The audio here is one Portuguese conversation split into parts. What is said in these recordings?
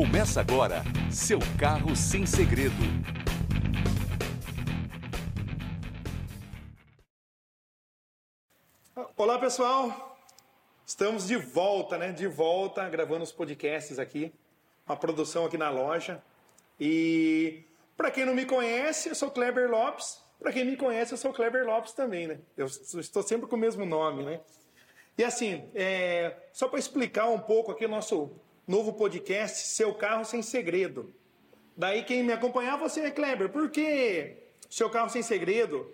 Começa agora, seu carro sem segredo. Olá pessoal, estamos de volta, né? De volta gravando os podcasts aqui, uma produção aqui na loja. E para quem não me conhece, eu sou Kleber Lopes. Para quem me conhece, eu sou Kleber Lopes também, né? Eu estou sempre com o mesmo nome, né? E assim, é, só para explicar um pouco aqui o nosso novo podcast, Seu Carro Sem Segredo. Daí quem me acompanhar, você é Kleber, por que Seu Carro Sem Segredo?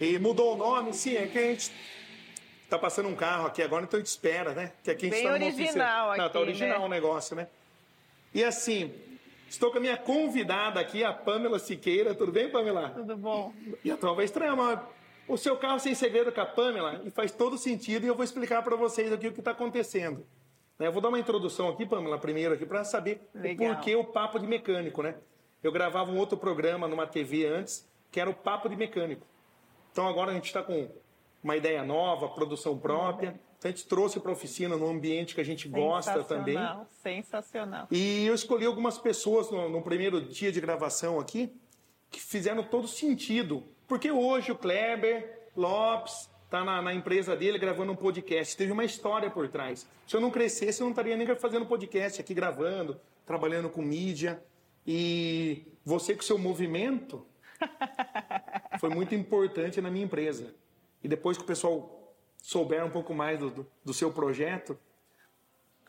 E mudou o nome? Sim, é que a gente tá passando um carro aqui agora, então a gente espera, né? Que aqui a gente Bem tá original aqui, Não, tá original né? o negócio, né? E assim, estou com a minha convidada aqui, a Pamela Siqueira. Tudo bem, Pamela? Tudo bom? E a tua vai estranhar, mas o seu carro sem segredo com a Pamela e faz todo sentido e eu vou explicar para vocês aqui o que está acontecendo. Né, eu vou dar uma introdução aqui, Pamela, primeiro aqui, para saber Legal. o porquê o papo de mecânico, né? Eu gravava um outro programa numa TV antes, que era o papo de mecânico. Então agora a gente está com uma ideia nova, produção própria. Então a gente trouxe para a oficina num ambiente que a gente gosta também. Sensacional, sensacional. E eu escolhi algumas pessoas no, no primeiro dia de gravação aqui que fizeram todo sentido. Porque hoje o Kleber Lopes está na, na empresa dele gravando um podcast. Teve uma história por trás. Se eu não crescesse, eu não estaria nem fazendo podcast aqui, gravando, trabalhando com mídia. E você com seu movimento foi muito importante na minha empresa. E depois que o pessoal souber um pouco mais do, do, do seu projeto,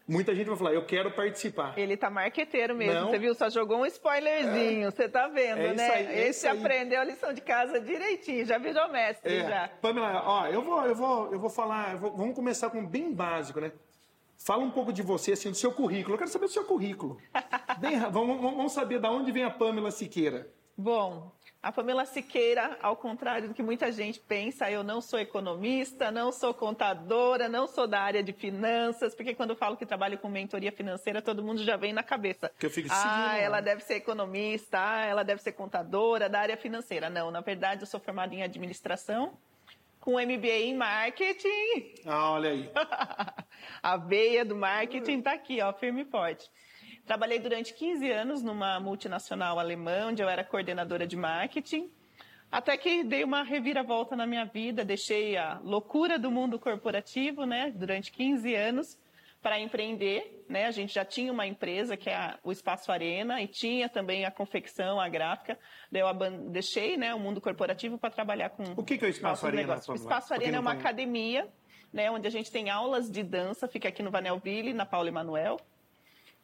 muita gente vai falar, eu quero participar. Ele tá marqueteiro mesmo, Não. você viu? Só jogou um spoilerzinho, você tá vendo, É né? aí, é Esse aprendeu a lição de casa direitinho, já virou mestre É, já. Pamela, ó, eu vou, eu vou, eu vou falar, eu vou- vamos começar com bem básico, né? Fala um pouco de você, assim, do seu currículo. Eu quero saber do seu currículo. Bem vamos vamos saber de onde vem a Pamela Siqueira. Bom, a Pamela Siqueira, ao contrário do que muita gente pensa, eu não sou economista, não sou contadora, não sou da área de finanças, porque quando eu falo que trabalho com mentoria financeira, todo mundo já vem na cabeça. Que eu fico ah, ela deve ser economista, ah, ela deve ser contadora da área financeira. Não, na verdade, eu sou formada em administração, com MBA em marketing. Ah, olha aí. A veia do marketing está aqui, ó, firme e forte. Trabalhei durante 15 anos numa multinacional alemã, onde eu era coordenadora de marketing. Até que dei uma reviravolta na minha vida, deixei a loucura do mundo corporativo, né, durante 15 anos para empreender, né? A gente já tinha uma empresa que é a- o Espaço Arena e tinha também a confecção, a gráfica. Daí eu deixei, né, o mundo corporativo para trabalhar com O que que é o Espaço Arena. O? Espaço Arena é uma academia, né, onde a gente tem aulas de dança, fica aqui no Vanelville, na Paula Emanuel,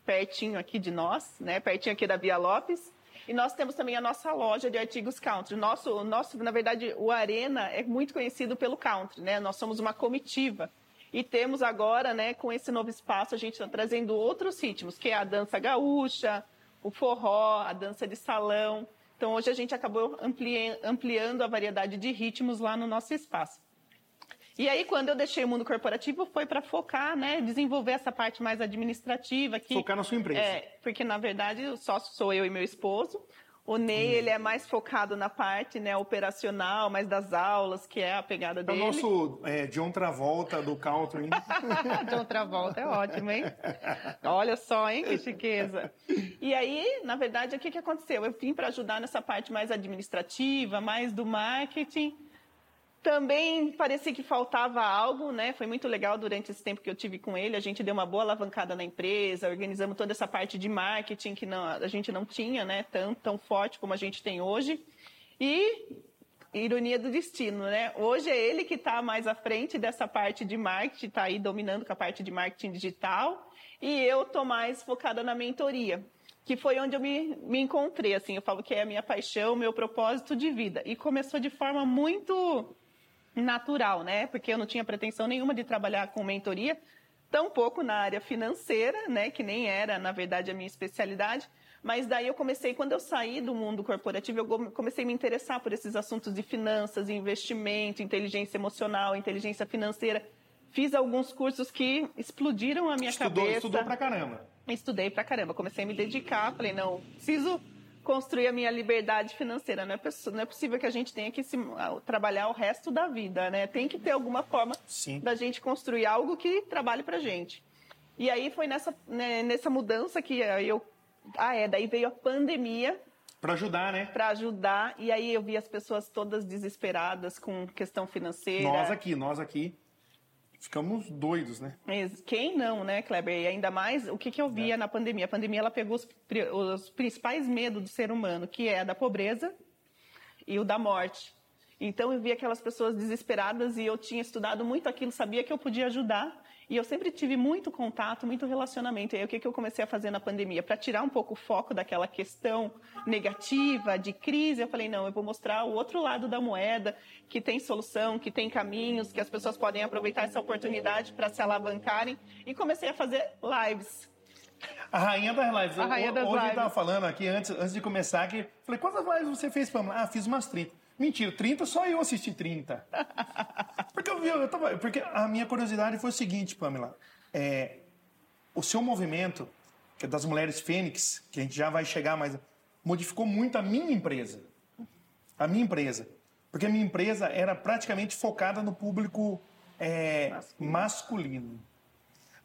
pertinho aqui de nós, né, pertinho aqui da Via Lopes. E nós temos também a nossa loja de artigos country. Nosso, nosso, na verdade, o Arena é muito conhecido pelo country, né? Nós somos uma comitiva. E temos agora, né, com esse novo espaço, a gente está trazendo outros ritmos, que é a dança gaúcha, o forró, a dança de salão. Então, hoje a gente acabou ampli- ampliando a variedade de ritmos lá no nosso espaço. E aí, quando eu deixei o mundo corporativo, foi para focar, né, desenvolver essa parte mais administrativa. Que, Focar na sua empresa. É, porque na verdade o sócio sou eu e meu esposo. O Ney, Hum. ele é mais focado na parte né, operacional, mais das aulas, que é a pegada É o dele. nosso é, John Travolta do country. De outra volta, é ótimo, hein? Olha só, hein, que chiqueza. E aí, na verdade, o que, que aconteceu? Eu vim para ajudar nessa parte mais administrativa, mais do marketing. Também parecia que faltava algo, né? Foi muito legal durante esse tempo que eu tive com ele. A gente deu uma boa alavancada na empresa, organizamos toda essa parte de marketing que não- a gente não tinha, né? Tão, tão forte como a gente tem hoje. E ironia do destino, né? Hoje é ele que está mais à frente dessa parte de marketing, está aí dominando com a parte de marketing digital, e eu estou mais focada na mentoria, que foi onde eu me, me encontrei, assim, eu falo que é a minha paixão, meu propósito de vida. E começou de forma muito natural, né? Porque eu não tinha pretensão nenhuma de trabalhar com mentoria, tampouco na área financeira, né? Que nem era, na verdade, a minha especialidade. Mas daí eu comecei, quando eu saí do mundo corporativo, eu come- comecei a me interessar por esses assuntos de finanças, investimento, inteligência emocional, inteligência financeira. Fiz alguns cursos que explodiram a minha Estudou, cabeça. estudou pra caramba. Estudei pra caramba, comecei a me dedicar, falei, não, preciso construir a minha liberdade financeira. Não é, não é possível que a gente tenha que se, trabalhar o resto da vida, né? Tem que ter alguma forma Sim. da gente construir algo que trabalhe pra gente. E aí foi nessa, né, nessa mudança que aí eu Ah, é, daí veio a pandemia Para ajudar, né? para ajudar, e aí eu vi as pessoas todas desesperadas com questão financeira. Nós aqui, nós aqui ficamos doidos, né? Quem não, né, Kleber? E ainda mais, o que, que eu via na pandemia? A pandemia ela pegou os, os principais medos do ser humano, que é a da pobreza e o da morte. Então eu via aquelas pessoas desesperadas e eu tinha estudado muito aquilo, sabia que eu podia ajudar. E eu sempre tive muito contato, muito relacionamento. E aí o que, que eu comecei a fazer na pandemia? Para tirar um pouco o foco daquela questão negativa, de crise, eu falei, não, eu vou mostrar o outro lado da moeda, que tem solução, que tem caminhos, que as pessoas podem aproveitar essa oportunidade para se alavancarem. E comecei a fazer lives. A rainha das lives. A rainha das Hoje eu lives. tava falando aqui, antes, antes de começar, que falei, quantas lives você fez, Pamela? Ah, fiz umas 30. Mentira, 30 só eu assisti 30. Porque eu vi, eu tava, porque a minha curiosidade foi o seguinte, Pamela. É, o seu movimento, que é das mulheres Fênix, que a gente já vai chegar mais, modificou muito a minha empresa. A minha empresa. Porque a minha empresa era praticamente focada no público é, masculino.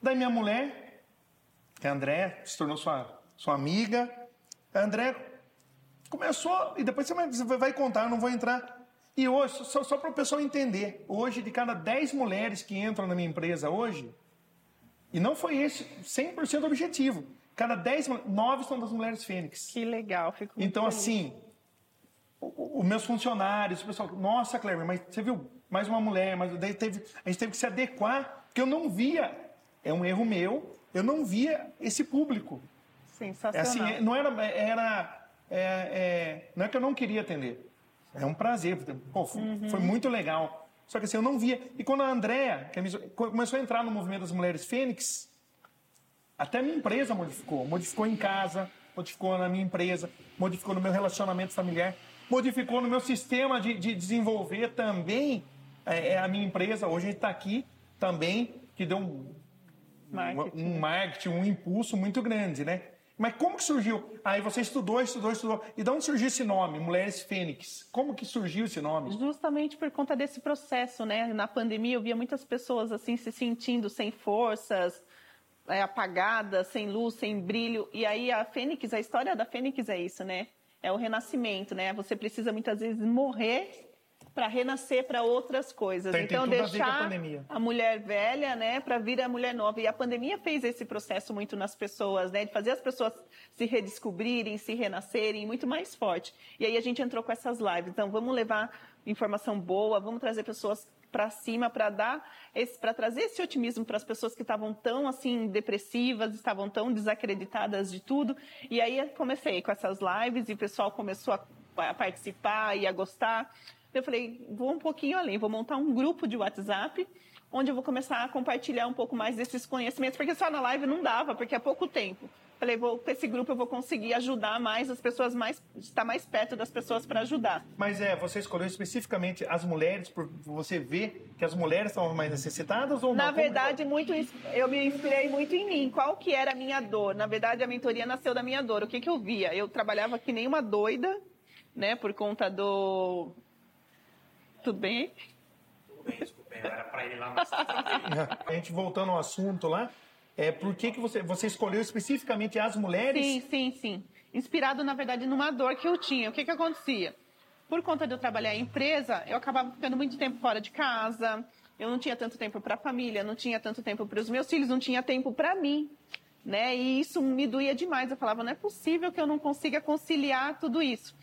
Daí minha mulher, que é a André, se tornou sua, sua amiga. A André começou, e depois você vai, você vai contar, eu não vou entrar. E hoje, só, só para o pessoal entender, hoje de cada 10 mulheres que entram na minha empresa hoje, e não foi esse 100% objetivo, cada 10, 9 são das mulheres Fênix. Que legal, fico Então, feliz. assim, os meus funcionários, o pessoal, nossa, Cleber, mas você viu mais uma mulher, mas daí teve, a gente teve que se adequar, porque eu não via, é um erro meu, eu não via esse público. É Sensacional. assim, é- não era, era é, é, não é que eu não queria atender, é um prazer, pô, foi, Uhum. foi muito legal. Só que assim, eu não via. E quando a Andrea é minha- começou a entrar no movimento das mulheres Fênix, até a minha empresa modificou. Modificou em casa, modificou na minha empresa, modificou no meu relacionamento familiar, modificou no meu sistema de, de desenvolver também é, é, a minha empresa. Hoje a gente está aqui também, que deu um, Marketing. um marketing, um impulso muito grande, né? Mas como que surgiu? Aí você estudou, estudou, estudou. E de onde surgiu esse nome, Mulheres Fênix? Como que surgiu esse nome? Justamente por conta desse processo, né? Na pandemia eu via muitas pessoas assim se sentindo sem forças, é, apagadas, sem luz, sem brilho. E aí a Fênix, a história da Fênix é isso, né? É o renascimento, né? Você precisa muitas vezes morrer para renascer para outras coisas. Tem- tem então a a deixar pandemia. a mulher velha, né, para vir a mulher nova. E a pandemia fez esse processo muito nas pessoas, né, de fazer as pessoas se redescobrirem, se renascerem, muito mais forte. E aí a gente entrou com essas lives. Então vamos levar informação boa, vamos trazer pessoas para cima para dar para trazer esse otimismo para as pessoas que estavam tão assim depressivas, estavam tão desacreditadas de tudo. E aí comecei com essas lives e o pessoal começou a, a participar e a gostar. Eu falei, vou um pouquinho além, vou montar um grupo de WhatsApp onde eu vou começar a compartilhar um pouco mais desses conhecimentos, porque só na live não dava, porque é pouco tempo. Falei, vou, com esse grupo eu vou conseguir ajudar mais as pessoas, mais estar mais perto das pessoas para ajudar. Mas é, você escolheu especificamente as mulheres, por você ver que as mulheres estavam mais necessitadas ou não? Na verdade, muito, eu me inspirei muito em mim. Qual que era a minha dor? Na verdade, a mentoria nasceu da minha dor. O que, que eu via? Eu trabalhava que nem uma doida, né? Por conta do... Tudo bem aí? Desculpa, era pra ele lá, mas tá. A gente voltando ao assunto lá, é por que, que você, você escolheu especificamente as mulheres? Sim, sim, sim. Inspirado, na verdade, numa dor que eu tinha. O que, que acontecia? Por conta de eu trabalhar em empresa, eu acabava ficando muito tempo fora de casa, eu não tinha tanto tempo para a família, não tinha tanto tempo para os meus filhos, não tinha tempo para mim. Né? E isso me doía demais. Eu falava, não é possível que eu não consiga conciliar tudo isso.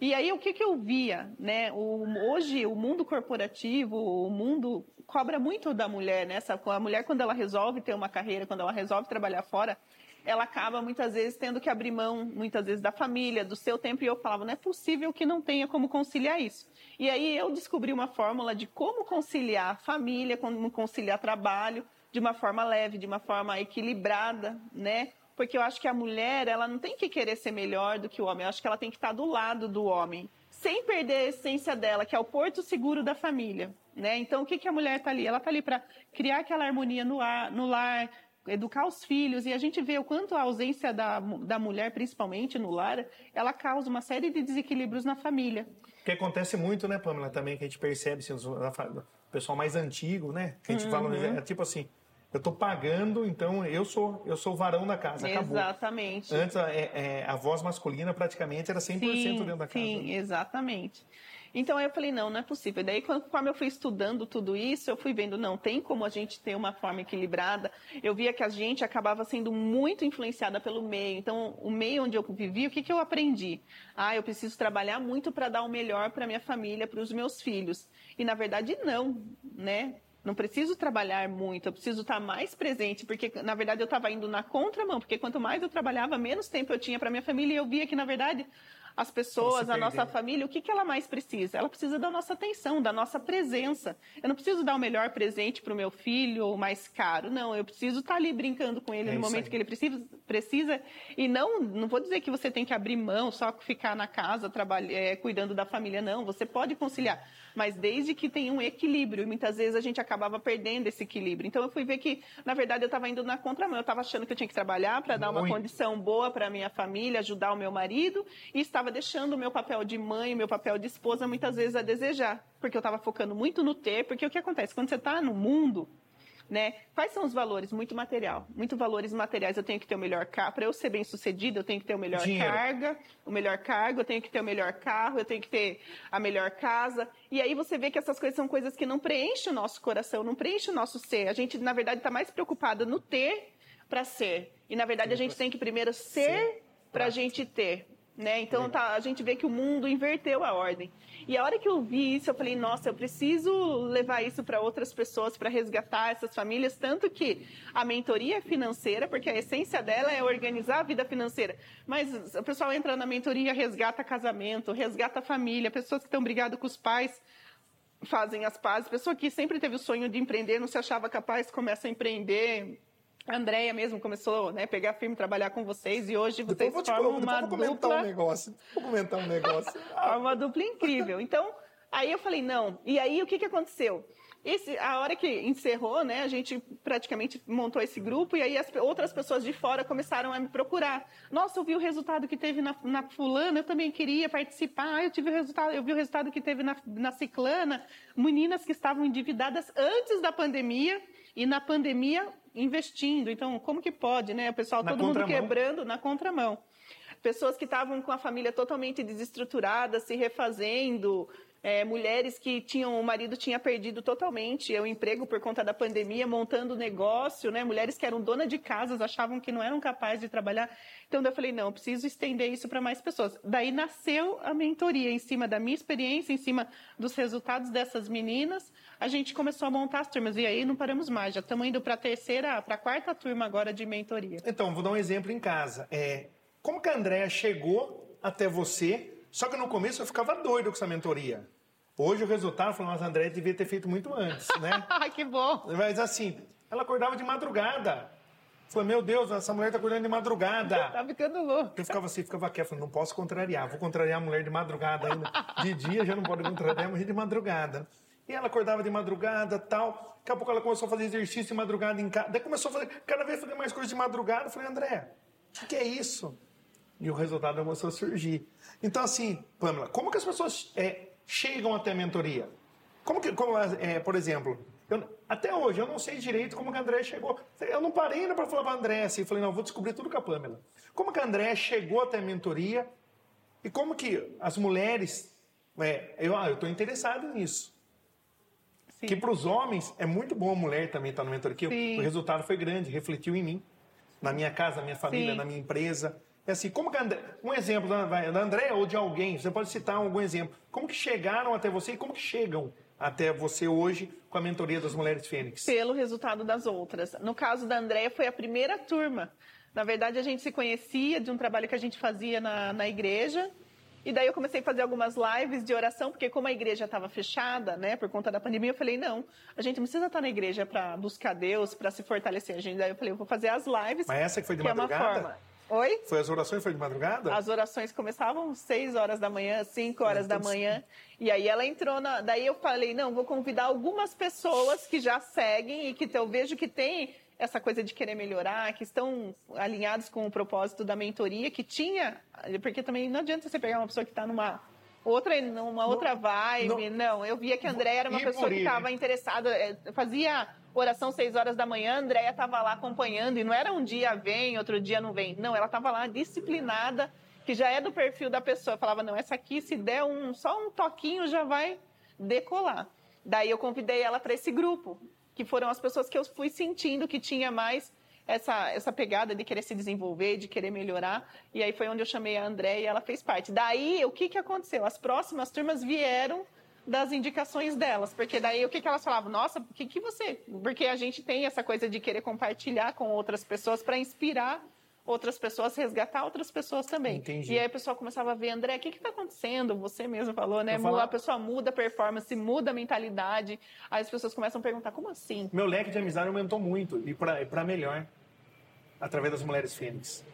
E aí, o que, que eu via? Né? O, hoje, o mundo corporativo, o mundo cobra muito da mulher. Né? A mulher, quando ela resolve ter uma carreira, quando ela resolve trabalhar fora, ela acaba muitas vezes tendo que abrir mão, muitas vezes, da família, do seu tempo. E eu falava, não é possível que não tenha como conciliar isso. E aí eu descobri uma fórmula de como conciliar família, como conciliar trabalho de uma forma leve, de uma forma equilibrada, né? Porque eu acho que a mulher, ela não tem que querer ser melhor do que o homem. Eu acho que ela tem que estar do lado do homem, sem perder a essência dela, que é o porto seguro da família, né? Então, o que, que a mulher está ali? Ela está ali para criar aquela harmonia no, ar, no lar, educar os filhos, e a gente vê o quanto a ausência da, da mulher, principalmente no lar, ela causa uma série de desequilíbrios na família. Que acontece muito, né, Pamela, também, que a gente percebe, assim, o pessoal mais antigo, né? Que a gente Uhum. fala, é tipo assim, eu tô pagando, então eu sou eu sou o varão da casa, acabou. Exatamente. Antes, é, é, a voz masculina praticamente era 100% sim, dentro da casa. Sim, exatamente. Então eu falei, não, não é possível. Daí, conforme eu fui estudando tudo isso, eu fui vendo, não, tem como a gente ter uma forma equilibrada. Eu via que a gente acabava sendo muito influenciada pelo meio. Então, o meio onde eu vivi, o que, que eu aprendi? Ah, eu preciso trabalhar muito para dar o melhor para minha família, para os meus filhos. E na verdade, não, né? Não preciso trabalhar muito, eu preciso estar mais presente, porque na verdade eu estava indo na contramão, porque quanto mais eu trabalhava, menos tempo eu tinha para minha família e eu via que na verdade as pessoas, a nossa família, o que, que ela mais precisa? Ela precisa da nossa atenção, da nossa presença. Eu não preciso dar o melhor presente para o meu filho, ou mais caro. Não, eu preciso estar ali brincando com ele é no momento aí. que ele precisa, precisa. E não, não vou dizer que você tem que abrir mão, só ficar na casa, trabalhar, é, cuidando da família. Não, você pode conciliar mas desde que tenha um equilíbrio. E muitas vezes a gente acabava perdendo esse equilíbrio. Então eu fui ver que, na verdade, eu estava indo na contramão. Eu estava achando que eu tinha que trabalhar para dar uma condição boa para minha família, ajudar o meu marido, e estava deixando o meu papel de mãe, o meu papel de esposa, muitas vezes a desejar. Porque eu estava focando muito no ter, porque o que acontece? Quando você está no mundo, né? Quais são os valores? Muito material. Muito valores materiais. Eu tenho que ter o melhor carro. Para eu ser bem sucedido, eu tenho que ter o melhor Dinheiro. carga, o melhor cargo, eu tenho que ter o melhor carro, eu tenho que ter a melhor casa. E aí você vê que essas coisas são coisas que não preenchem o nosso coração, não preenchem o nosso ser. A gente, na verdade, está mais preocupada no ter para ser. E, na verdade, a gente tem que primeiro ser para a gente ter. Né? Então tá, a gente vê que o mundo inverteu a ordem. E a hora que eu vi isso, eu falei, nossa, eu preciso levar isso para outras pessoas, para resgatar essas famílias. Tanto que a mentoria financeira, porque a essência dela é organizar a vida financeira. Mas o pessoal entra na mentoria, resgata casamento, resgata família, pessoas que estão brigadas com os pais fazem as pazes, pessoa que sempre teve o sonho de empreender, não se achava capaz, começa a empreender a Andrea mesmo começou né, a pegar firme, trabalhar com vocês e hoje vocês depois formam te, uma vou dupla... comentar um negócio, vou comentar um negócio. uma dupla incrível. Então, aí eu falei, não. E aí, o que, que aconteceu? Esse, a hora que encerrou, né, a gente praticamente montou esse grupo e aí as outras pessoas de fora começaram a me procurar. Nossa, eu vi o resultado que teve na, na fulana, eu também queria participar. Eu tive o resultado, eu vi o resultado que teve na, na ciclana. Meninas que estavam endividadas antes da pandemia e na pandemia investindo. Então, como que pode, né? O pessoal, na todo mundo quebrando na contramão. Pessoas que estavam com a família totalmente desestruturada, se refazendo, é, mulheres que tinham, o marido tinha perdido totalmente o emprego por conta da pandemia, montando negócio, né? Mulheres que eram donas de casas, achavam que não eram capazes de trabalhar. Então eu falei, não, eu preciso estender isso para mais pessoas. Daí nasceu a mentoria em cima da minha experiência, em cima dos resultados dessas meninas. A gente começou a montar as turmas e aí não paramos mais. Já estamos indo para a terceira, para a quarta turma agora de mentoria. Então, vou dar um exemplo em casa. É, como que a Andrea chegou até você só que no começo eu ficava doido com essa mentoria. Hoje o resultado, falou, mas André devia ter feito muito antes, né? que bom! Mas assim, ela acordava de madrugada. Falei, meu Deus, essa mulher tá acordando de madrugada. tá ficando louco. Eu ficava assim, ficava quieto, falei, não posso contrariar, vou contrariar a mulher de madrugada ainda. De dia já não pode contrariar, mas de madrugada. E ela acordava de madrugada tal. Daqui a pouco ela começou a fazer exercício de madrugada em casa. Daí começou a fazer, cada vez fazer mais coisas de madrugada. Eu falei, André, o que é isso? E o resultado começou a surgir. Então, assim, Pamela, como que as pessoas é, chegam até a mentoria? Como que, como, é, por exemplo, eu, até hoje eu não sei direito como que a André chegou. Eu não parei ainda para falar para a André assim, falei, não, vou descobrir tudo com a Pamela. Como que a André chegou até a mentoria e como que as mulheres. É, eu ah, estou interessado nisso. Sim. Que para os homens é muito bom a mulher também estar tá na mentoria. Que o resultado foi grande, refletiu em mim, na minha casa, na minha família, Sim. na minha empresa. É assim, como que André, um exemplo da, da André ou de alguém, você pode citar algum exemplo. Como que chegaram até você e como que chegam até você hoje com a mentoria das Mulheres Fênix? Pelo resultado das outras. No caso da Andréia, foi a primeira turma. Na verdade, a gente se conhecia de um trabalho que a gente fazia na, na igreja. E daí eu comecei a fazer algumas lives de oração, porque como a igreja estava fechada, né, por conta da pandemia, eu falei, não, a gente não precisa estar na igreja para buscar Deus, para se fortalecer. A gente, daí eu falei, eu vou fazer as lives. Mas essa que foi de que madrugada? É uma forma. Oi? Foi as orações foi de madrugada? As orações começavam 6 horas da manhã, 5 horas da manhã. E aí ela entrou na. Daí eu falei, não, vou convidar algumas pessoas que já seguem e que eu vejo que tem essa coisa de querer melhorar, que estão alinhados com o propósito da mentoria, que tinha. Porque também não adianta você pegar uma pessoa que está numa outra numa outra vibe. Não, não, eu via que a André era uma pessoa que estava interessada, é, fazia oração 6 horas da manhã, a Andréia estava lá acompanhando, e não era um dia vem, outro dia não vem. Não, ela estava lá disciplinada, que já é do perfil da pessoa. Falava, não, essa aqui, se der um, só um toquinho, já vai decolar. Daí eu convidei ela para esse grupo, que foram as pessoas que eu fui sentindo que tinha mais essa, essa pegada de querer se desenvolver, de querer melhorar. E aí foi onde eu chamei a André e ela fez parte. Daí, o que, que aconteceu? As próximas turmas vieram das indicações delas, porque daí o que, que elas falavam? Nossa, o que, que você. Porque a gente tem essa coisa de querer compartilhar com outras pessoas para inspirar outras pessoas, resgatar outras pessoas também. Entendi. E aí a pessoa começava a ver, André, o que está acontecendo? Você mesmo falou, né? Falar- A pessoa muda a performance, muda a mentalidade. Aí as pessoas começam a perguntar, como assim? Meu leque de amizade aumentou muito e para melhor através das mulheres fênix.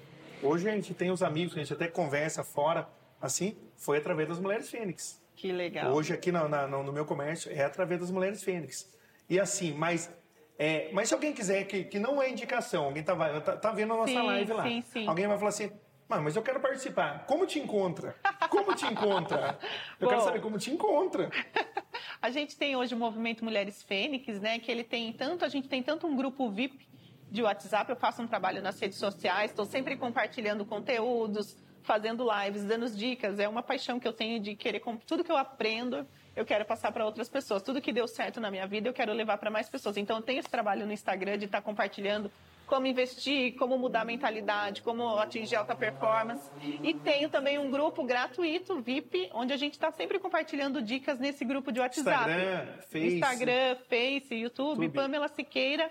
Hoje a gente tem os amigos, a gente até conversa fora, assim, foi através das mulheres fênix. Que legal. Hoje aqui na- na- no, meu comércio é através das mulheres fênix. E assim, mas é, mas se alguém quiser que, que não é indicação, alguém tá, tá, tá vendo a nossa Sim, live lá, sim, sim. alguém vai falar assim, "Ah, mas eu quero participar. Como te encontra? Como te encontra? Eu quero Bom. saber como te encontra. A gente tem hoje o movimento Mulheres Fênix, né? Que ele tem tanto, a gente tem tanto um grupo VIP de WhatsApp, eu faço um trabalho nas redes sociais, estou sempre compartilhando conteúdos, fazendo lives, dando dicas. É uma paixão que eu tenho de querer com tudo que eu aprendo, eu quero passar para outras pessoas. Tudo que deu certo na minha vida, eu quero levar para mais pessoas. Então eu tenho esse trabalho no Instagram de estar compartilhando como investir, como mudar a mentalidade, como atingir alta performance. E tenho também um grupo gratuito, VIP, onde a gente está sempre compartilhando dicas nesse grupo de WhatsApp. Instagram, Face. Instagram, Face, YouTube, YouTube. Pamela Siqueira,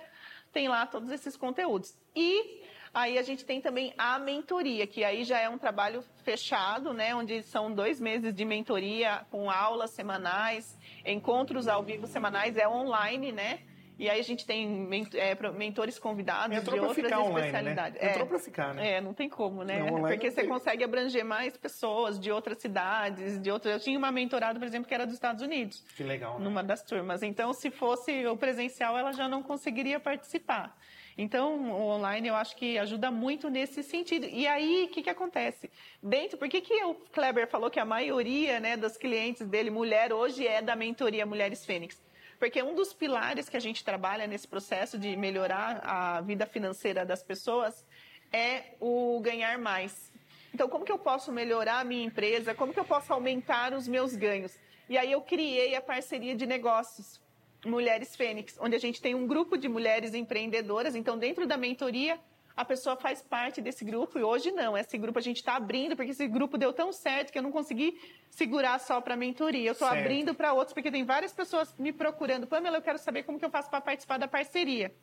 tem lá todos esses conteúdos. E aí a gente tem também a mentoria, que aí já é um trabalho fechado, né? Onde são dois meses de mentoria com aulas semanais, encontros ao vivo semanais, é online, né? E aí a gente tem é, mentores convidados Entrou de outras ficar online, né? especialidades. Entrou É. pra ficar, né? É, não tem como, né? Não, Porque você tem. consegue abranger mais pessoas de outras cidades, de outras. Eu tinha uma mentorada, por exemplo, que era dos Estados Unidos Que legal. né? numa das turmas. Então, se fosse o presencial, ela já não conseguiria participar. Então, o online eu acho que ajuda muito nesse sentido. E aí, o que, que acontece? Dentro, por que, que o Kleber falou que a maioria né, dos clientes dele, mulher, hoje é da mentoria Mulheres Fênix? Porque um dos pilares que a gente trabalha nesse processo de melhorar a vida financeira das pessoas é o ganhar mais. Então, como que eu posso melhorar a minha empresa? Como que eu posso aumentar os meus ganhos? E aí eu criei a parceria de negócios Mulheres Fênix, onde a gente tem um grupo de mulheres empreendedoras. Então, dentro da mentoria, a pessoa faz parte desse grupo. E hoje não, esse grupo a gente está abrindo, porque esse grupo deu tão certo que eu não consegui segurar só para a mentoria. Eu estou abrindo para outros, porque tem várias pessoas me procurando. Pamela, eu quero saber como que eu faço para participar da parceria.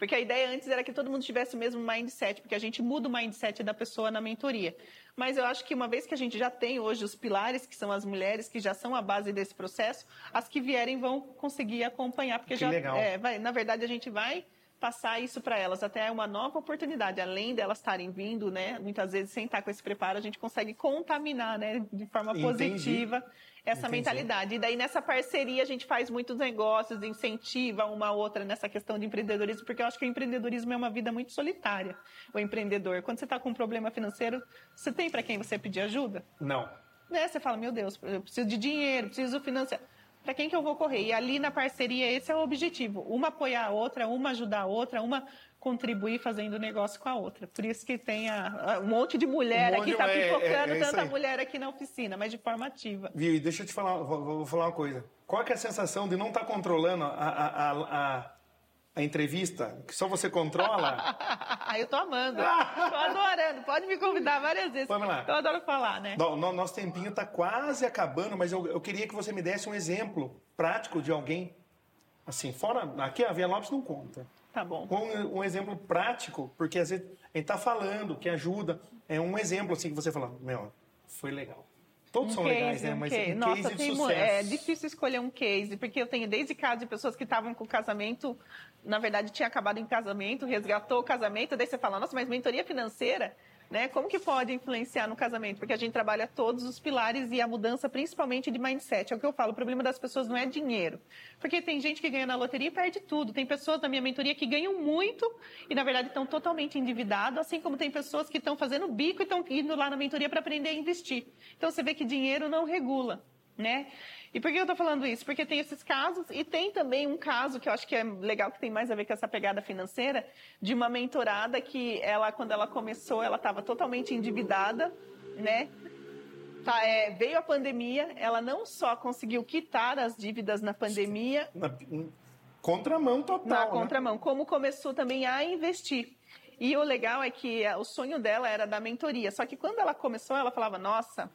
Porque a ideia antes era que todo mundo tivesse o mesmo mindset, porque a gente muda o mindset da pessoa na mentoria. Mas eu acho que uma vez que a gente já tem hoje os pilares, que são as mulheres, que já são a base desse processo, as que vierem vão conseguir acompanhar, porque Que já legal. é, vai- na verdade a gente vai passar isso para elas até é uma nova oportunidade, além delas estarem vindo, né? Muitas vezes sem estar com esse preparo, a gente consegue contaminar, né, de forma Entendi. positiva essa Entendi. mentalidade. E daí nessa parceria a gente faz muitos negócios, incentiva uma outra nessa questão de empreendedorismo, porque eu acho que o empreendedorismo é uma vida muito solitária. O empreendedor, quando você está com um problema financeiro, você tem para quem você pedir ajuda? Não. Né? Você fala, meu Deus, eu preciso de dinheiro, preciso financiar. Para quem que eu vou correr? E ali na parceria, esse é o objetivo. Uma apoiar a outra, uma ajudar a outra, uma contribuir fazendo negócio com a outra. Por isso que tem a- a- um monte de mulher Um monte aqui, de- tá é, é, pipocando é isso tanta mulher aqui na oficina, mas de forma ativa. Viu? E deixa eu te falar, vou, vou falar uma coisa. Qual é a sensação de não estar controlando a, a, a, entrevista? Que só você controla? eu tô amando. tô adorando. Pode me convidar várias vezes. Vamos lá. Eu adoro falar, né? No- no- nosso tempinho está quase acabando, mas eu, eu queria que você me desse um exemplo prático de alguém. Assim, fora. Aqui a Via Lopes não conta. Tá bom. Um, um exemplo prático, porque às vezes a gente está falando, que ajuda. É um exemplo assim que você fala, meu, foi legal. Todos são legais, né? um Mas case. um Nossa, case tem sucesso. é difícil escolher um case, porque eu tenho desde casos de pessoas que estavam com casamento, na verdade tinha acabado em casamento, resgatou o casamento, daí você fala, nossa, mas mentoria financeira, né? Como que pode influenciar no casamento? Porque a gente trabalha todos os pilares e a mudança principalmente de mindset. É o que eu falo, o problema das pessoas não é dinheiro. Porque tem gente que ganha na loteria e perde tudo. Tem pessoas na minha mentoria que ganham muito e, na verdade, estão totalmente endividados, assim como tem pessoas que estão fazendo bico e estão indo lá na mentoria para aprender a investir. Então, você vê que dinheiro não regula. Né? E por que eu tô falando isso? Porque tem esses casos e tem também um caso que eu acho que é legal, que tem mais a ver com essa pegada financeira, de uma mentorada que ela, quando ela começou, ela estava totalmente endividada, né? Tá, é, veio a pandemia, ela não só conseguiu quitar as dívidas na pandemia, Na, contramão total. na né? contramão, como começou também a investir. E o legal é que eh, o sonho dela era da mentoria. Só que quando ela começou, ela falava: Nossa,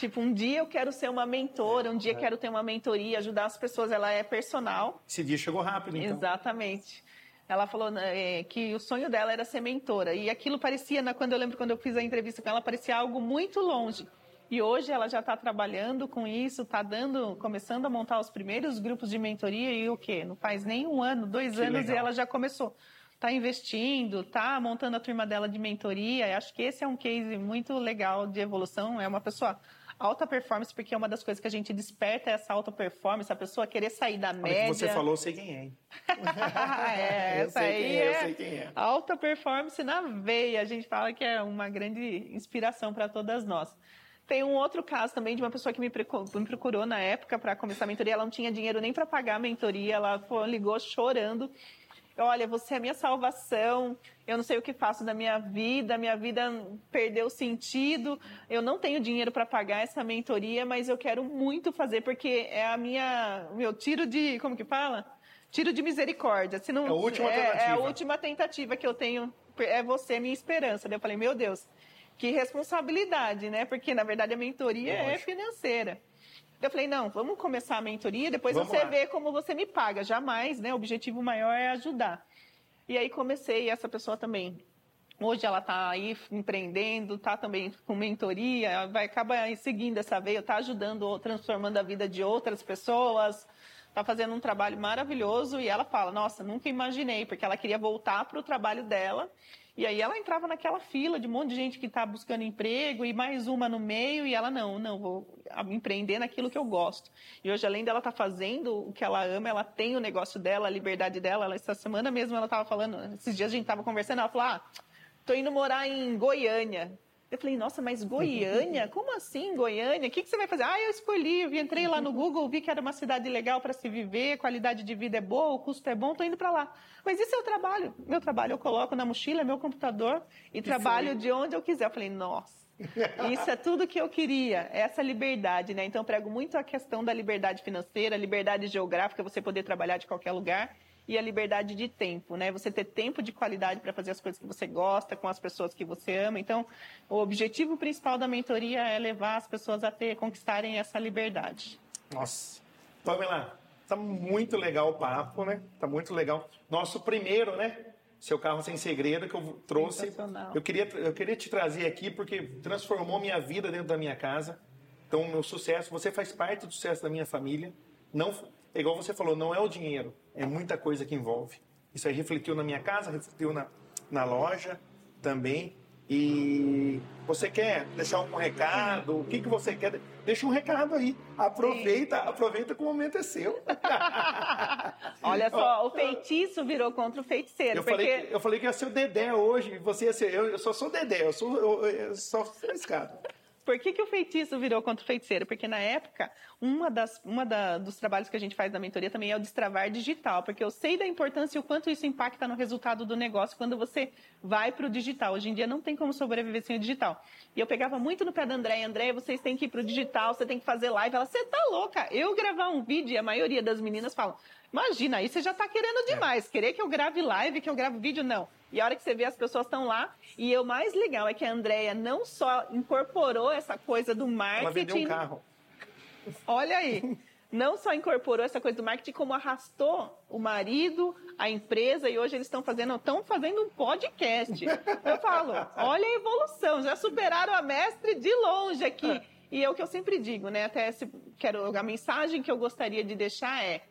tipo, um dia eu quero ser uma mentora, um dia eu quero ter uma mentoria, ajudar as pessoas. Ela é personal. Esse dia chegou rápido, então. Exatamente. Ela falou né, eh, que o sonho dela era ser mentora. E aquilo parecia, né, quando eu lembro quando eu fiz a entrevista com ela, parecia algo muito longe. E hoje ela já está trabalhando com isso, está dando, começando a montar os primeiros grupos de mentoria e o quê? Não faz nem um ano, dois Que anos legal. e ela já começou. Está investindo, está montando a turma dela de mentoria. Acho que esse é um case muito legal de evolução. É uma pessoa alta performance, porque é uma das coisas que a gente desperta é essa alta performance, a pessoa querer sair da Olha que média. você falou, eu sei quem é. hein? é, Eu essa sei aí quem é, eu é sei quem é. alta performance na veia. A gente fala que é uma grande inspiração para todas nós. Tem um outro caso também de uma pessoa que me procurou na época para começar a mentoria. Ela não tinha dinheiro nem para pagar a mentoria. Ela ligou chorando. Olha, você é a minha salvação. Eu não sei o que faço da minha vida. Minha vida perdeu sentido. Eu não tenho dinheiro para pagar essa mentoria, mas eu quero muito fazer porque é a minha meu tiro de como que fala? Tiro de misericórdia. Se não, É a última é, é a tentativa. última tentativa que eu tenho. É você, minha esperança. Daí eu falei, meu Deus, que responsabilidade, né? Porque, na verdade, a mentoria é Lógico. financeira. Eu falei, não, vamos começar a mentoria, depois Vamos você lá. vê como você me paga. Jamais, né? O objetivo maior é ajudar. E aí comecei, e essa pessoa também. Hoje ela está aí empreendendo, está também com mentoria, vai acabar seguindo essa veia, está ajudando, transformando a vida de outras pessoas, está fazendo um trabalho maravilhoso. E ela fala: Nossa, nunca imaginei, porque ela queria voltar para o trabalho dela. E aí ela entrava naquela fila de um monte de gente que está buscando emprego e mais uma no meio, e ela não, não, vou empreender naquilo que eu gosto. E hoje, além dela estar fazendo o que ela ama, ela tem o negócio dela, a liberdade dela. Ela, essa semana mesmo ela estava falando, esses dias a gente estava conversando, ela falou: ah, tô indo morar em Goiânia. Eu falei, nossa, mas Goiânia? Como assim Goiânia? O que, que você vai fazer? Ah, eu escolhi, eu entrei lá no Google, vi que era uma cidade legal para se viver, qualidade de vida é boa, o custo é bom, tô indo para lá. Mas isso é o trabalho. Meu trabalho eu coloco na mochila, é meu computador e, trabalho de onde eu quiser. Eu falei, nossa, isso é tudo que eu queria, essa liberdade, né? Então, eu prego muito a questão da liberdade financeira, liberdade geográfica, você poder trabalhar de qualquer lugar, e a liberdade de tempo, né? Você ter tempo de qualidade para fazer as coisas que você gosta, com as pessoas que você ama. Então, o objetivo principal da mentoria é levar as pessoas a ter, conquistarem essa liberdade. Nossa. Pamela, tá muito legal o papo, né? Tá muito legal. Nosso primeiro, né? Seu carro sem segredo que eu trouxe. Eu queria, eu queria te trazer aqui porque transformou minha vida dentro da minha casa. Então, meu sucesso, você faz parte do sucesso da minha família. Não, é igual você falou, não é o dinheiro, é muita coisa que envolve. Isso aí refletiu na minha casa, refletiu na, na loja também. E você quer deixar um recado? O que, que você quer? Deixa um recado aí. Aproveita, aproveita que o momento é seu. Olha só, o feitiço virou contra o feiticeiro. Eu porque... falei, que, eu falei que ia ser o Dedé hoje, você ia ser. Eu, eu só sou Dedé, eu sou eu, eu só sou escado. Por que, que o feitiço virou contra o feiticeiro? Porque na época, uma das, uma da, dos trabalhos que a gente faz na mentoria também é o destravar digital, porque eu sei da importância e o quanto isso impacta no resultado do negócio quando você vai para o digital. Hoje em dia não tem como sobreviver sem o digital. E eu pegava muito no pé da Andréia, Andréia, vocês têm que ir para o digital, você tem que fazer live. Ela, você tá louca? Eu gravar um vídeo e a maioria das meninas falam, imagina, aí você já está querendo demais, querer que eu grave live, que eu grave vídeo, não. E a hora que você vê, as pessoas estão lá. E o mais legal é que a Andrea não só incorporou essa coisa do marketing. Ela vendeu um carro. Olha aí. Não só incorporou essa coisa do marketing, como arrastou o marido, a empresa, e hoje eles estão fazendo, estão fazendo um podcast. Eu falo, olha a evolução, já superaram a mestre de longe aqui. E é o que eu sempre digo, né? Até se, quero, a mensagem que eu gostaria de deixar é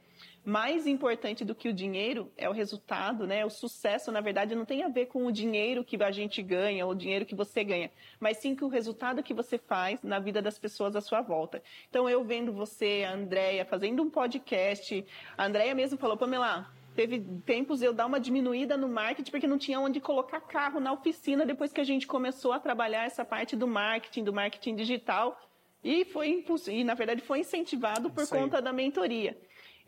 mais importante do que o dinheiro é o resultado, né? O sucesso, na verdade, não tem a ver com o dinheiro que a gente ganha, ou o dinheiro que você ganha, mas sim com o resultado que você faz na vida das pessoas à sua volta. Então, eu vendo você, a Andrea, fazendo um podcast, a Andrea mesmo falou, Pamela, teve tempos eu dar uma diminuída no marketing porque não tinha onde colocar carro na oficina depois que a gente começou a trabalhar essa parte do marketing, do marketing digital. E foi e na verdade foi incentivado por conta da mentoria.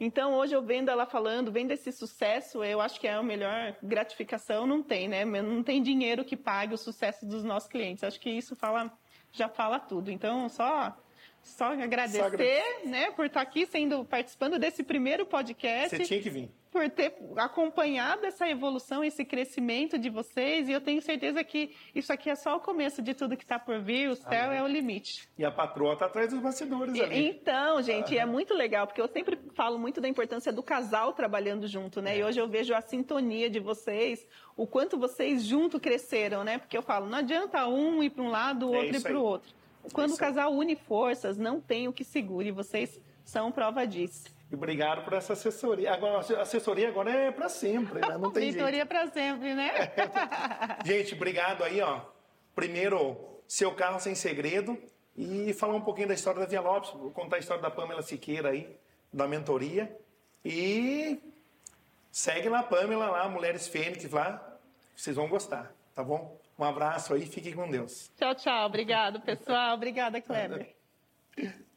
Então hoje eu vendo ela falando, vendo esse sucesso, eu acho que é a melhor gratificação, não tem, né? Não tem dinheiro que pague o sucesso dos nossos clientes. Acho que isso fala, já fala tudo. Então só só agradecer, Só agradecer. né, por estar aqui sendo participando desse primeiro podcast Você tinha que vir. Por ter acompanhado essa evolução, esse crescimento de vocês, e eu tenho certeza que isso aqui é só o começo de tudo que está por vir, o céu é o limite. E a patroa tá atrás dos bastidores E- ali. Então, gente, é muito legal, porque eu sempre falo muito da importância do casal trabalhando junto, né? É. E hoje eu vejo a sintonia de vocês, o quanto vocês junto cresceram, né? Porque eu falo, não adianta um ir para um lado, o É outro ir isso para o outro. Quando isso o casal une forças, não tem o que segure, e vocês são prova disso. E obrigado por essa assessoria. Agora, a assessoria agora é para sempre, né? Não tem para sempre, né? Gente, obrigado aí, ó. Primeiro, seu carro sem segredo e falar um pouquinho da história da Via Lopes, vou contar a história da Pamela Siqueira aí, da mentoria. E segue lá a Pamela lá, Mulheres Fênix lá, vocês vão gostar, tá bom? Um abraço aí, fiquem com Deus. Tchau, tchau. Obrigado, pessoal. Obrigada, Kleber.